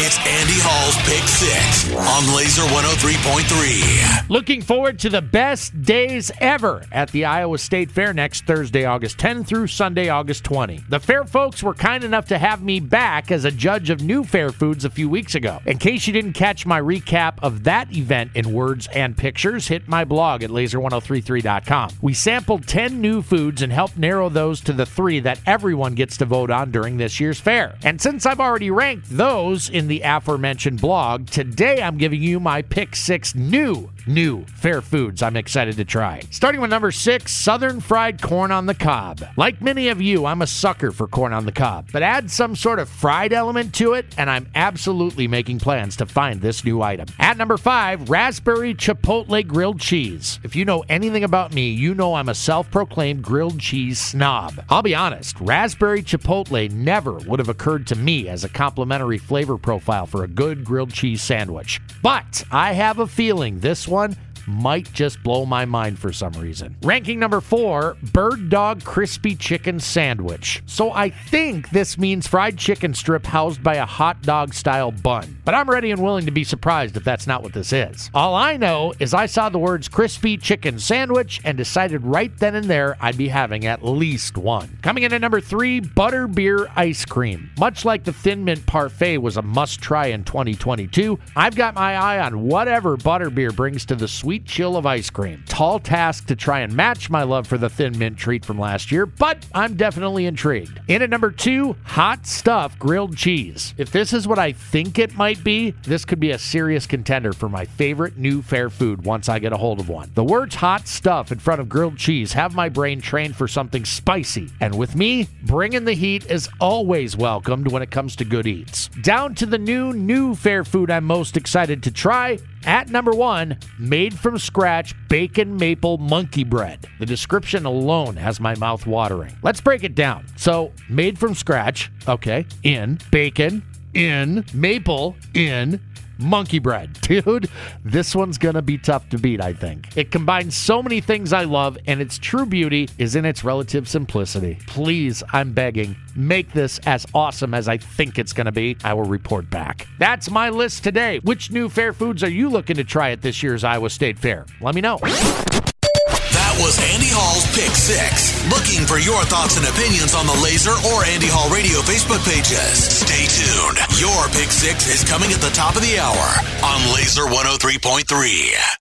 It's Andy Hall's Pick Six on Lazer 103.3. Looking forward to the best days ever at the Iowa State Fair next Thursday, August 10 through Sunday, August 20. The fair folks were kind enough to have me back as a judge of new fair foods a few weeks ago. In case you didn't catch my recap of that event in words and pictures, hit my blog at lazer1033.com. We sampled 10 new foods and helped narrow those to the three that everyone gets to vote on during this year's fair. And since I've already ranked those in the aforementioned blog, today I'm giving you my pick six new, new fair foods I'm excited to try. Starting with number six, Southern Fried Corn on the Cob. Like many of you, I'm a sucker for corn on the cob, but add some sort of fried element to it, and I'm absolutely making plans to find this new item. At number five, Raspberry Chipotle Grilled Cheese. If you know anything about me, you know I'm a self proclaimed grilled cheese snob. I'll be honest, Raspberry Chipotle never would have occurred to me as a complimentary flavor profile for a good grilled cheese sandwich. But I have a feeling this one one might just blow my mind for some reason. Ranking number four, Bird Dog Crispy Chicken Sandwich. So I think this means fried chicken strip housed by a hot dog style bun. But I'm ready and willing to be surprised if that's not what this is. All I know is I saw the words crispy chicken sandwich and decided right then and there I'd be having at least one. Coming in at number three, Butter Beer Ice Cream. Much like the Thin Mint Parfait was a must try in 2022, I've got my eye on whatever Butterbeer brings to the sweet chill of ice cream. Tall task to try and match my love for the Thin Mint treat from last year, but I'm definitely intrigued. In at number two, Hot Stuff Grilled Cheese. If this is what I think it might be, this could be a serious contender for my favorite new fair food once I get a hold of one. The words hot stuff in front of grilled cheese have my brain trained for something spicy, and with me, bringing the heat is always welcomed when it comes to good eats. Down to the new, new fair food I'm most excited to try. At number one, made from scratch bacon maple monkey bread. The description alone has my mouth watering. Let's break it down. So, made from scratch, okay, in bacon, in maple, in monkey bread. Dude, this one's gonna be tough to beat, I think. It combines so many things I love, and its true beauty is in its relative simplicity. Please, I'm begging, make this as awesome as I think it's gonna be. I will report back. That's my list today. Which new fair foods are you looking to try at this year's Iowa State Fair? Let me know. That was Andy Hall's Pick Six. Looking for your thoughts and opinions on the Lazer or Andy Hall Radio Facebook pages. Stay tuned. Your Pick Six is coming at the top of the hour on Lazer 103.3.